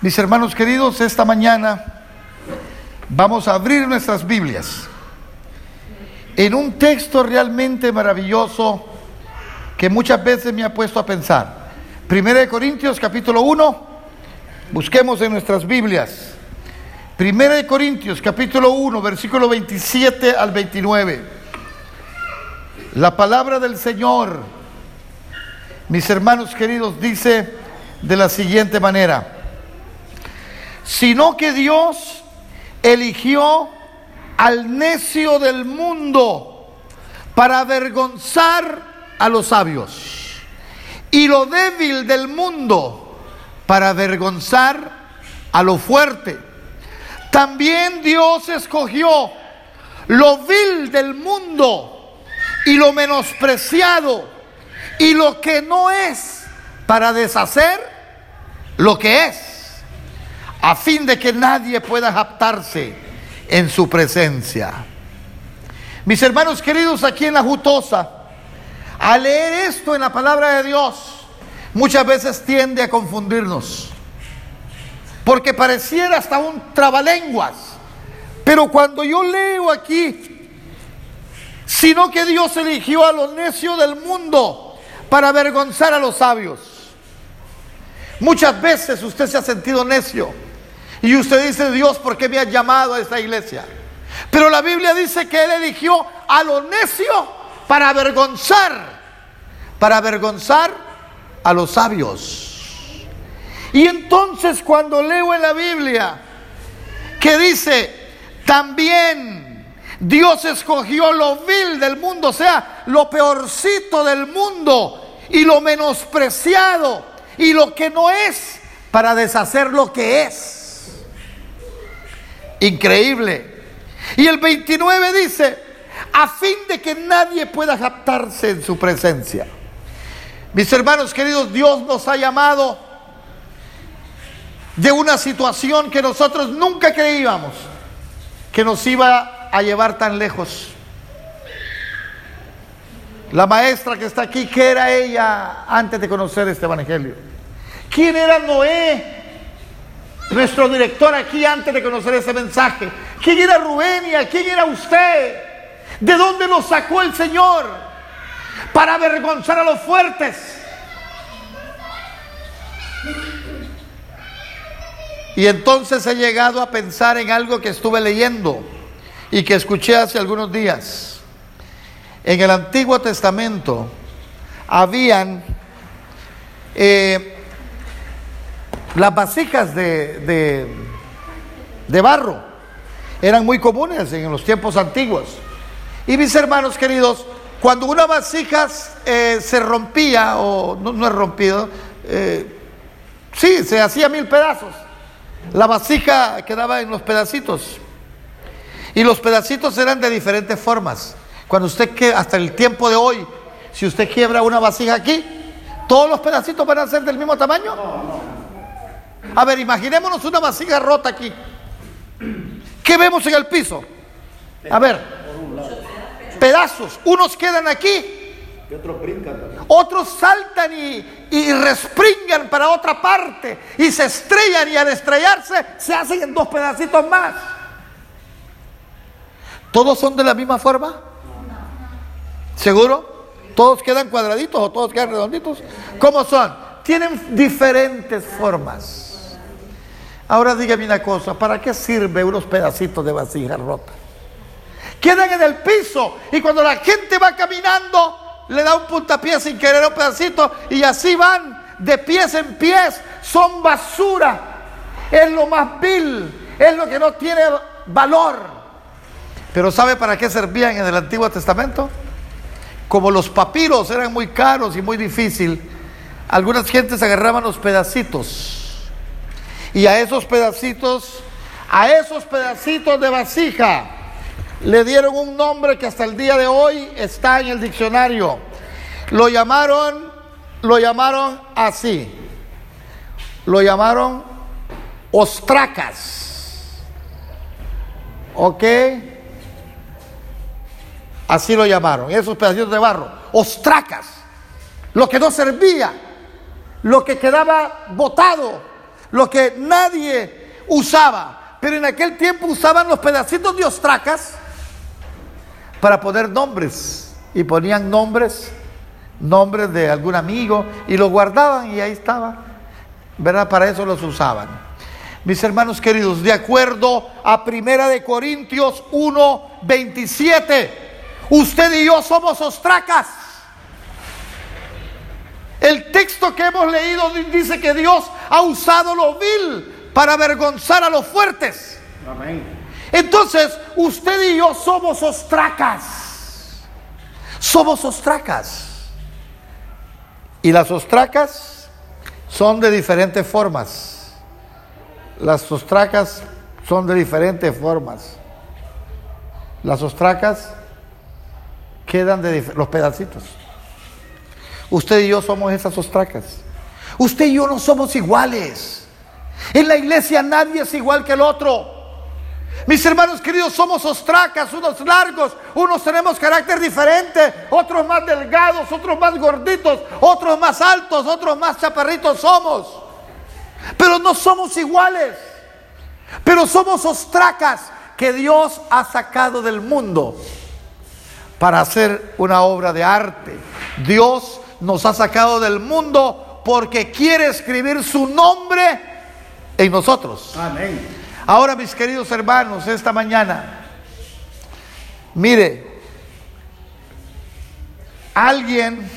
Mis hermanos queridos, esta mañana vamos a abrir nuestras Biblias en un texto realmente maravilloso que muchas veces me ha puesto a pensar. Primera de Corintios capítulo 1, busquemos en nuestras Biblias. Primera de Corintios capítulo 1, versículo 27 al 29. La palabra del Señor, mis hermanos queridos, dice de la siguiente manera sino que Dios eligió al necio del mundo para avergonzar a los sabios y lo débil del mundo para avergonzar a lo fuerte. También Dios escogió lo vil del mundo y lo menospreciado y lo que no es para deshacer lo que es a fin de que nadie pueda japtarse en su presencia. Mis hermanos queridos aquí en la Jutosa, al leer esto en la palabra de Dios, muchas veces tiende a confundirnos, porque pareciera hasta un trabalenguas, pero cuando yo leo aquí, sino que Dios eligió a los necios del mundo para avergonzar a los sabios. Muchas veces usted se ha sentido necio y usted dice, Dios, ¿por qué me ha llamado a esta iglesia? Pero la Biblia dice que Él eligió a lo necio para avergonzar, para avergonzar a los sabios. Y entonces cuando leo en la Biblia que dice, también Dios escogió lo vil del mundo, o sea, lo peorcito del mundo y lo menospreciado y lo que no es para deshacer lo que es. Increíble. Y el 29 dice, a fin de que nadie pueda captarse en su presencia. Mis hermanos queridos, Dios nos ha llamado de una situación que nosotros nunca creíamos que nos iba a llevar tan lejos. La maestra que está aquí, ¿qué era ella antes de conocer este evangelio? ¿Quién era Noé nuestro director aquí antes de conocer ese mensaje. ¿Quién era Rubenia? ¿Quién era usted? ¿De dónde nos sacó el Señor? Para avergonzar a los fuertes. Y entonces he llegado a pensar en algo que estuve leyendo y que escuché hace algunos días. En el Antiguo Testamento habían eh, las vasijas de, de, barro eran muy comunes en los tiempos antiguos. Y mis hermanos queridos, cuando una vasija eh, se rompía, o no, es rompido, eh, sí, se hacía mil pedazos. La vasija quedaba en los pedacitos. Y los pedacitos eran de diferentes formas. Cuando usted, que hasta el tiempo de hoy, si usted quiebra una vasija aquí, todos los pedacitos van a ser del mismo tamaño. A ver, imaginémonos una vasija rota aquí. ¿Qué vemos en el piso? A ver, pedazos. Unos quedan aquí. Otros saltan y, y respringan para otra parte y se estrellan y al estrellarse se hacen en dos pedacitos más. ¿Todos son de la misma forma? ¿Seguro? ¿Todos quedan cuadraditos o todos quedan redonditos? ¿Cómo son? Tienen diferentes formas. Ahora dígame una cosa, ¿para qué sirve unos pedacitos de vasija rota? Quedan en el piso y cuando la gente va caminando le da un puntapié sin querer un pedacito y así van de pies en pies, son basura, es lo más vil, es lo que no tiene valor. Pero ¿sabe para qué servían en el Antiguo Testamento? Como los papiros eran muy caros y muy difícil, algunas gentes agarraban los pedacitos y a esos pedacitos, a esos pedacitos de vasija, le dieron un nombre que hasta el día de hoy está en el diccionario. Lo llamaron, lo llamaron así. Lo llamaron ostracas. ¿Ok? Así lo llamaron, esos pedacitos de barro. Ostracas. Lo que no servía, lo que quedaba botado, lo que nadie usaba. Pero en aquel tiempo usaban los pedacitos de ostracas para poner nombres. Y ponían nombres, nombres de algún amigo, y los guardaban y ahí estaba. ¿Verdad? Para eso los usaban. Mis hermanos queridos, de acuerdo a Primera de Corintios 1, 27, usted y yo somos ostracas. El texto que hemos leído dice que Dios ha usado lo vil para avergonzar a los fuertes. Entonces, usted y yo somos ostracas. Somos ostracas. Y las ostracas son de diferentes formas. Las ostracas son de diferentes formas. Las ostracas quedan de los pedacitos. Usted y yo somos esas ostracas. Usted y yo no somos iguales. En la iglesia nadie es igual que el otro. Mis hermanos queridos, somos ostracas, unos largos, unos tenemos carácter diferente, otros más delgados, otros más gorditos, otros más altos, otros más chaparritos somos. Pero no somos iguales. Pero somos ostracas que Dios ha sacado del mundo para hacer una obra de arte. Dios nos ha sacado del mundo porque quiere escribir su nombre en nosotros. Amén. Ahora, mis queridos hermanos, esta mañana, mire, alguien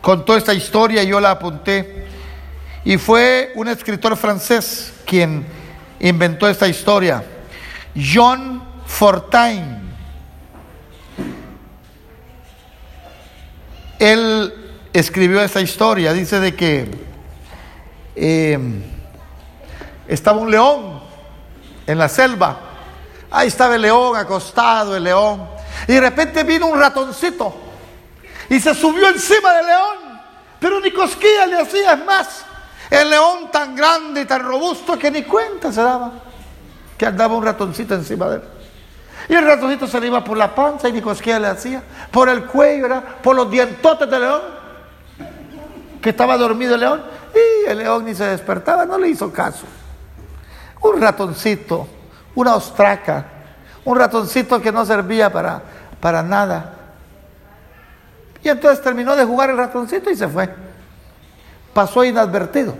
contó esta historia, y yo la apunté, y fue un escritor francés quien inventó esta historia, John Fortain. Él escribió esa historia, dice de que eh, estaba un león en la selva, ahí estaba el león acostado, el león, y de repente vino un ratoncito y se subió encima del león, pero ni cosquilla le hacía, es más, el león tan grande y tan robusto que ni cuenta se daba que andaba un ratoncito encima de él. Y el ratoncito se le iba por la panza y ni cosquilla le hacía, por el cuello, por los dientotes del león, estaba dormido el león, y el león ni se despertaba, no le hizo caso. Un ratoncito, una ostraca, un ratoncito que no servía para, para nada. Y entonces terminó de jugar el ratoncito y se fue. Pasó inadvertido.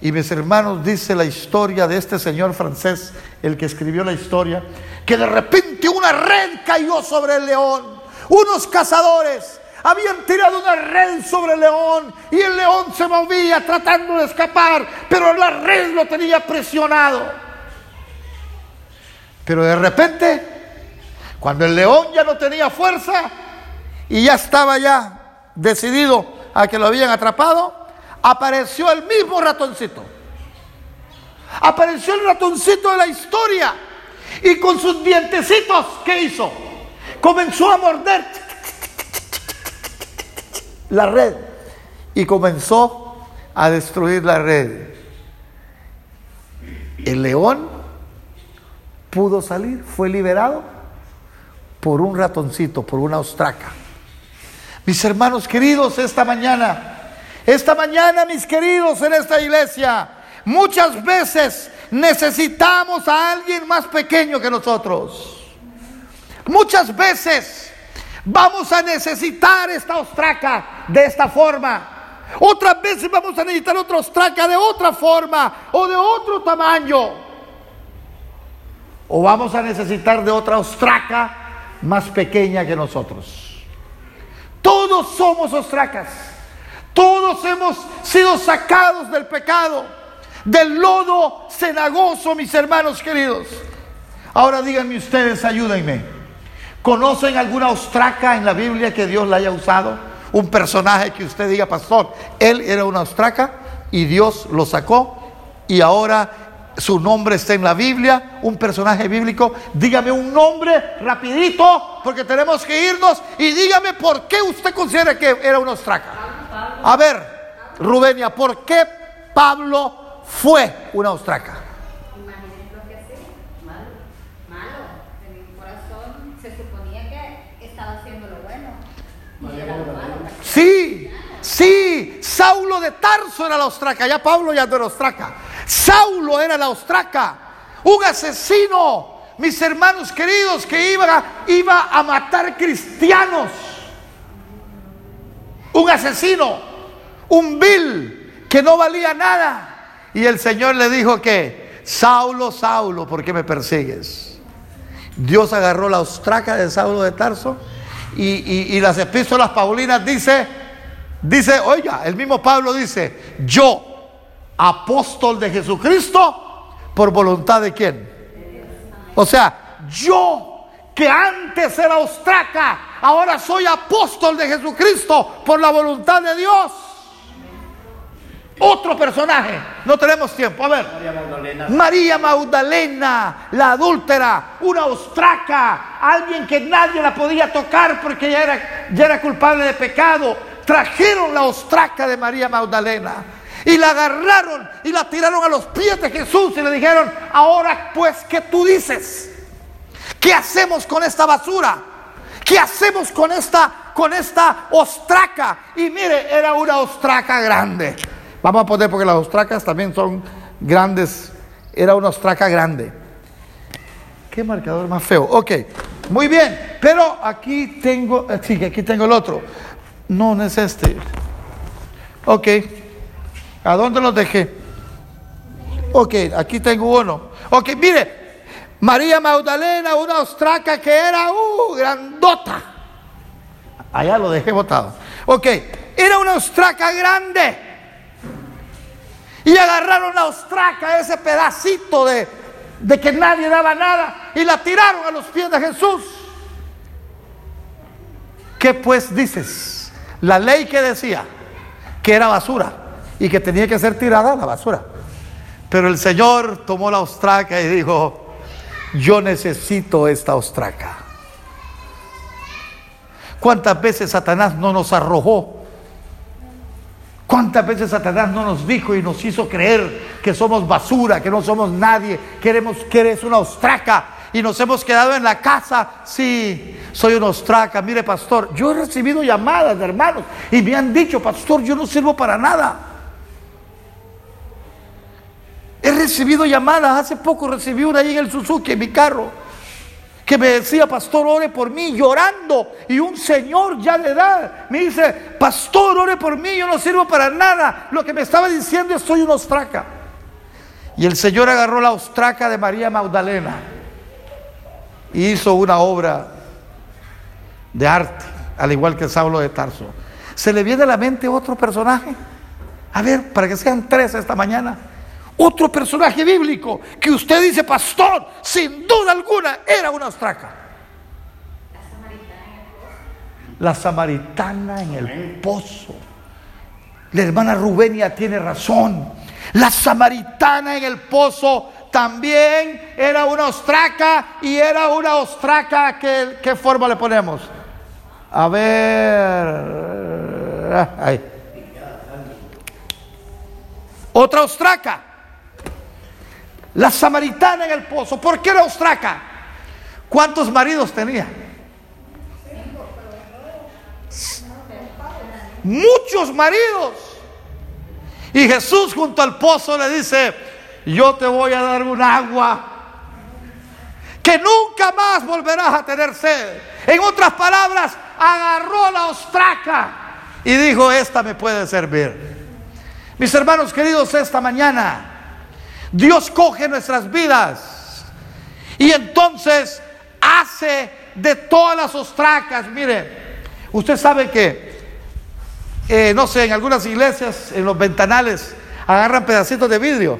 Y mis hermanos, dice la historia de este señor francés, el que escribió la historia, que de repente una red cayó sobre el león. Unos cazadores habían tirado una red sobre el león y el león se movía tratando de escapar, pero la red lo tenía presionado. Pero de repente, cuando el león ya no tenía fuerza y ya estaba ya decidido a que lo habían atrapado, apareció el mismo ratoncito. Apareció el ratoncito de la historia. Y con sus dientecitos, ¿qué hizo? Comenzó a morder la red. Y comenzó a destruir la red. El león pudo salir, fue liberado por un ratoncito, por una ostraca. Mis hermanos queridos, esta mañana esta mañana, mis queridos, en esta iglesia, muchas veces necesitamos a alguien más pequeño que nosotros. Muchas veces vamos a necesitar esta ostraca de esta forma. Otras veces vamos a necesitar otra ostraca de otra forma o de otro tamaño. O vamos a necesitar de otra ostraca más pequeña que nosotros. Todos somos ostracas. Todos hemos sido sacados del pecado, del lodo cenagoso, mis hermanos queridos. Ahora díganme ustedes, ayúdenme. ¿Conocen alguna ostraca en la Biblia que Dios la haya usado? Un personaje que usted diga, pastor, él era una ostraca y Dios lo sacó y ahora su nombre está en la Biblia, un personaje bíblico. Dígame un nombre rapidito porque tenemos que irnos y dígame por qué usted considera que era una ostraca. A ver, Rubenia, ¿por qué Pablo fue una ostraca? Imagínense lo que hacía, malo, malo. En mi corazón se suponía que estaba haciendo lo bueno. Y era lo malo. Sí, sí, Saulo de Tarso era la ostraca, ya Pablo ya no era ostraca. Saulo era la ostraca, un asesino, mis hermanos queridos, que iba, iba a matar cristianos. Un asesino, un vil que no valía nada. Y el Señor le dijo que, Saulo, Saulo, ¿por qué me persigues? Dios agarró la ostraca de Saulo de Tarso y, las epístolas paulinas dice, dice, oiga, el mismo Pablo dice, yo, apóstol de Jesucristo, por voluntad de quién? O sea, yo que antes era ostraca, ahora soy apóstol de Jesucristo por la voluntad de Dios. Otro personaje, no tenemos tiempo, a ver. María Magdalena. María Magdalena, la adúltera, una ostraca, alguien que nadie la podía tocar porque ya era, ya era culpable de pecado. Trajeron la ostraca de María Magdalena y la agarraron y la tiraron a los pies de Jesús y le dijeron, ahora pues, ¿qué tú dices? ¿Qué hacemos con esta basura? ¿Qué hacemos con esta, con esta ostraca? Y mire, era una ostraca grande. Vamos a poner porque las ostracas también son grandes. Era una ostraca grande. Qué marcador más feo. Ok, muy bien. Pero aquí tengo, eh, sí, aquí tengo el otro. No, no es este. Ok. ¿A dónde los dejé? Ok, aquí tengo uno. Ok, mire. María Magdalena, una ostraca que era, uh, grandota. Allá lo dejé botado. Ok, era una ostraca grande. Y agarraron la ostraca, ese pedacito de, de que nadie daba nada, y la tiraron a los pies de Jesús. ¿Qué pues dices? La ley que decía que era basura y que tenía que ser tirada a la basura. Pero el Señor tomó la ostraca y dijo, yo necesito esta ostraca. ¿Cuántas veces Satanás no nos arrojó? ¿Cuántas veces Satanás no nos dijo y nos hizo creer que somos basura, que no somos nadie, que eres una ostraca y nos hemos quedado en la casa? Sí, soy una ostraca. Mire, pastor, yo he recibido llamadas de hermanos y me han dicho, pastor, yo no sirvo para nada. He recibido llamadas, hace poco recibí una ahí en el Suzuki, en mi carro, que me decía, pastor, ore por mí, llorando. Y un señor ya de edad me dice, pastor, ore por mí, yo no sirvo para nada. Lo que me estaba diciendo es, soy una ostraca. Y el Señor agarró la ostraca de María Magdalena y hizo una obra de arte, al igual que Saulo de Tarso. ¿Se le viene a la mente otro personaje? A ver, para que sean tres esta mañana. Otro personaje bíblico que usted dice, pastor, sin duda alguna, era una ostraca. La samaritana en el pozo. La hermana Rubenia tiene razón. La samaritana en el pozo también era una ostraca y era una ostraca que, ¿qué forma le ponemos? A ver. Ahí. Otra ostraca. La samaritana en el pozo. ¿Por qué era ostraca? ¿Cuántos maridos tenía? Muchos maridos. Y Jesús junto al pozo le dice, yo te voy a dar un agua que nunca más volverás a tener sed. En otras palabras, agarró la ostraca y dijo, esta me puede servir. Mis hermanos queridos, esta mañana Dios coge nuestras vidas y entonces hace de todas las ostracas. Mire, usted sabe que, eh, no sé, en algunas iglesias, en los ventanales, agarran pedacitos de vidrio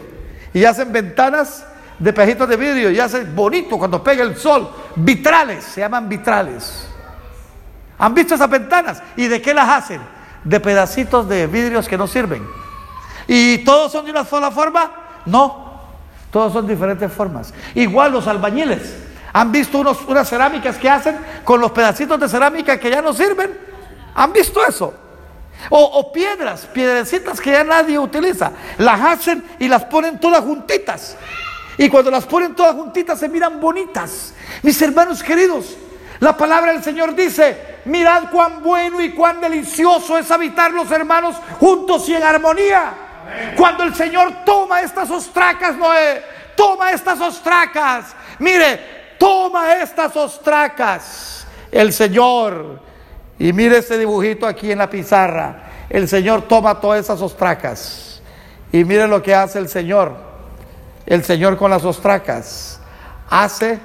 y hacen ventanas de pedacitos de vidrio y hacen bonito cuando pega el sol. Vitrales, se llaman vitrales. ¿Han visto esas ventanas? ¿Y de qué las hacen? De pedacitos de vidrios que no sirven. ¿Y todos son de una sola forma? No, todos son diferentes formas. Igual los albañiles. ¿Han visto unos, unas cerámicas que hacen con los pedacitos de cerámica que ya no sirven? ¿Han visto eso? O, o piedras, piedrecitas que ya nadie utiliza. Las hacen y las ponen todas juntitas. Y cuando las ponen todas juntitas se miran bonitas. Mis hermanos queridos, La palabra del Señor dice, mirad cuán bueno y cuán delicioso es habitar los hermanos juntos y en armonía. Cuando el Señor toma estas ostracas, Noé, toma estas ostracas, mire, toma estas ostracas, el Señor, y mire ese dibujito aquí en la pizarra, el Señor toma todas esas ostracas, y mire lo que hace el Señor, el Señor con las ostracas, hace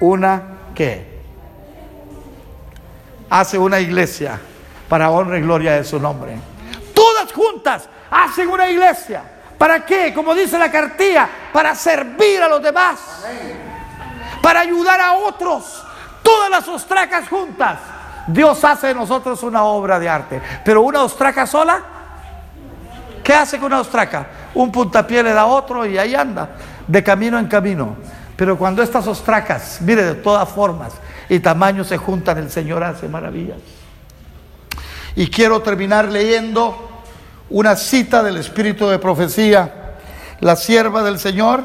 una, ¿qué? Hace una iglesia para honra y gloria de su nombre. Todas juntas hacen una iglesia. ¿Para qué? Como dice la cartilla, para servir a los demás, para ayudar a otros. Todas las ostracas juntas. Dios hace de nosotros una obra de arte. Pero una ostraca sola, ¿qué hace con una ostraca? Un puntapié le da otro y ahí anda, de camino en camino. Pero cuando estas ostracas, mire, de todas formas y tamaños se juntan, el Señor hace maravillas. Y quiero terminar leyendo una cita del Espíritu de Profecía, la sierva del Señor.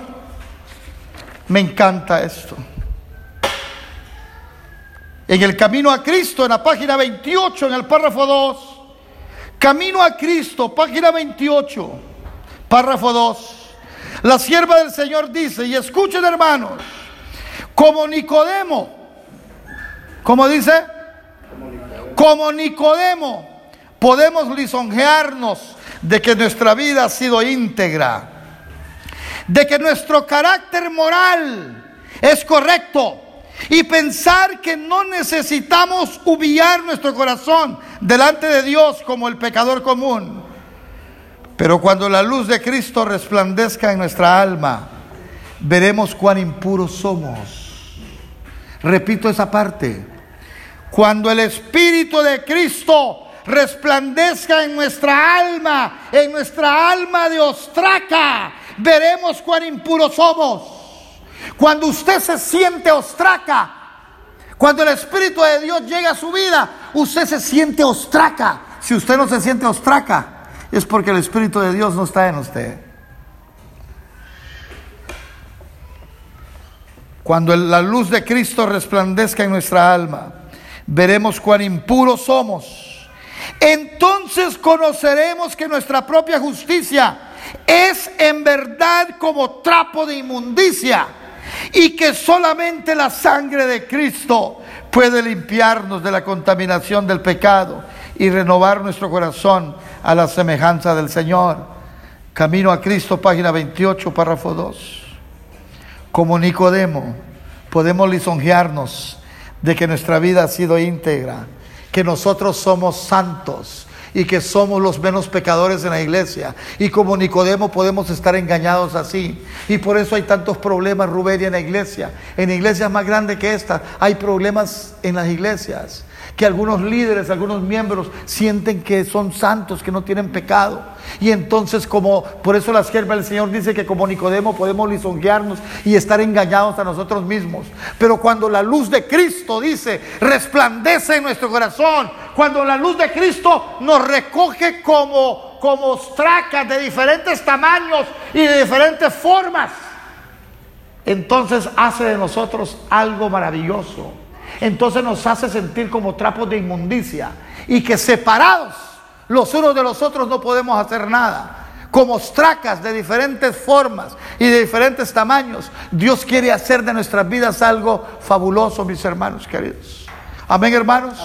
Me encanta esto. En el camino a Cristo, en la página 28, en el párrafo 2, camino a Cristo, página 28, párrafo 2. La sierva del Señor dice, y escuchen hermanos, como Nicodemo, ¿cómo dice? Como Nicodemo podemos lisonjearnos de que nuestra vida ha sido íntegra, de que nuestro carácter moral es correcto y pensar que no necesitamos humillar nuestro corazón delante de Dios como el pecador común. Pero cuando la luz de Cristo resplandezca en nuestra alma, veremos cuán impuros somos. Repito esa parte. Cuando el Espíritu de Cristo resplandezca en nuestra alma, en nuestra alma de ostraca, veremos cuán impuros somos. Cuando usted se siente ostraca, cuando el Espíritu de Dios llega a su vida, usted se siente ostraca. Si usted no se siente ostraca, es porque el Espíritu de Dios no está en usted. Cuando la luz de Cristo resplandezca en nuestra alma, veremos cuán impuros somos entonces conoceremos que nuestra propia justicia es en verdad como trapo de inmundicia y que solamente la sangre de Cristo puede limpiarnos de la contaminación del pecado y renovar nuestro corazón a la semejanza del Señor. Camino a Cristo, página 28, párrafo 2. Como Nicodemo, podemos lisonjearnos de que nuestra vida ha sido íntegra que nosotros somos santos y que somos los menos pecadores en la iglesia. Y como Nicodemo podemos estar engañados así. Y por eso hay tantos problemas, Rubén, en la iglesia. En iglesias más grandes que esta hay problemas en las iglesias que algunos líderes, algunos miembros sienten que son santos, que no tienen pecado. Y entonces como, por eso la sierva del Señor dice que como Nicodemo podemos lisonjearnos y estar engañados a nosotros mismos. Pero cuando la luz de Cristo dice, resplandece en nuestro corazón, cuando la luz de Cristo nos recoge como, como ostracas de diferentes tamaños y de diferentes formas, entonces hace de nosotros algo maravilloso entonces nos hace sentir como trapos de inmundicia y que separados los unos de los otros no podemos hacer nada. Como ostracas de diferentes formas y de diferentes tamaños, Dios quiere hacer de nuestras vidas algo fabuloso, mis hermanos queridos. Amén, hermanos.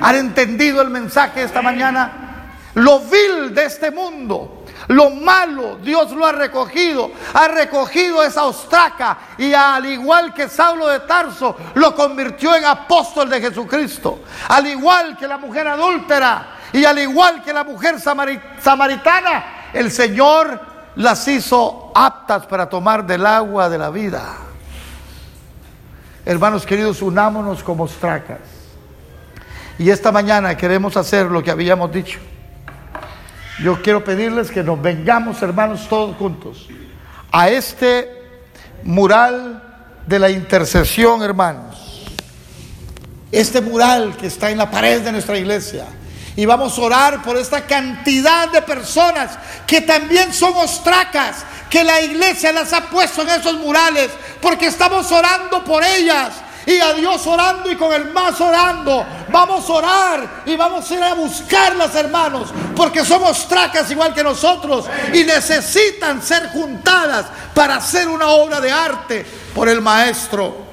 ¿Han entendido el mensaje esta mañana? Lo vil de este mundo lo malo Dios lo ha recogido, ha recogido esa ostraca y al igual que Saulo de Tarso lo convirtió en apóstol de Jesucristo, al igual que la mujer adúltera y al igual que la mujer samaritana, el Señor las hizo aptas para tomar del agua de la vida. Hermanos queridos, unámonos como ostracas. Y esta mañana queremos hacer lo que habíamos dicho. Yo quiero pedirles que nos vengamos, hermanos, todos juntos, a este mural de la intercesión, hermanos. Este mural que está en la pared de nuestra iglesia. Y vamos a orar por esta cantidad de personas que también son ostracas, que la iglesia las ha puesto en esos murales, porque estamos orando por ellas y a Dios orando y con el más orando. Vamos a orar y vamos a ir a buscarlas, hermanos, porque somos tracas igual que nosotros y necesitan ser juntadas para hacer una obra de arte por el Maestro.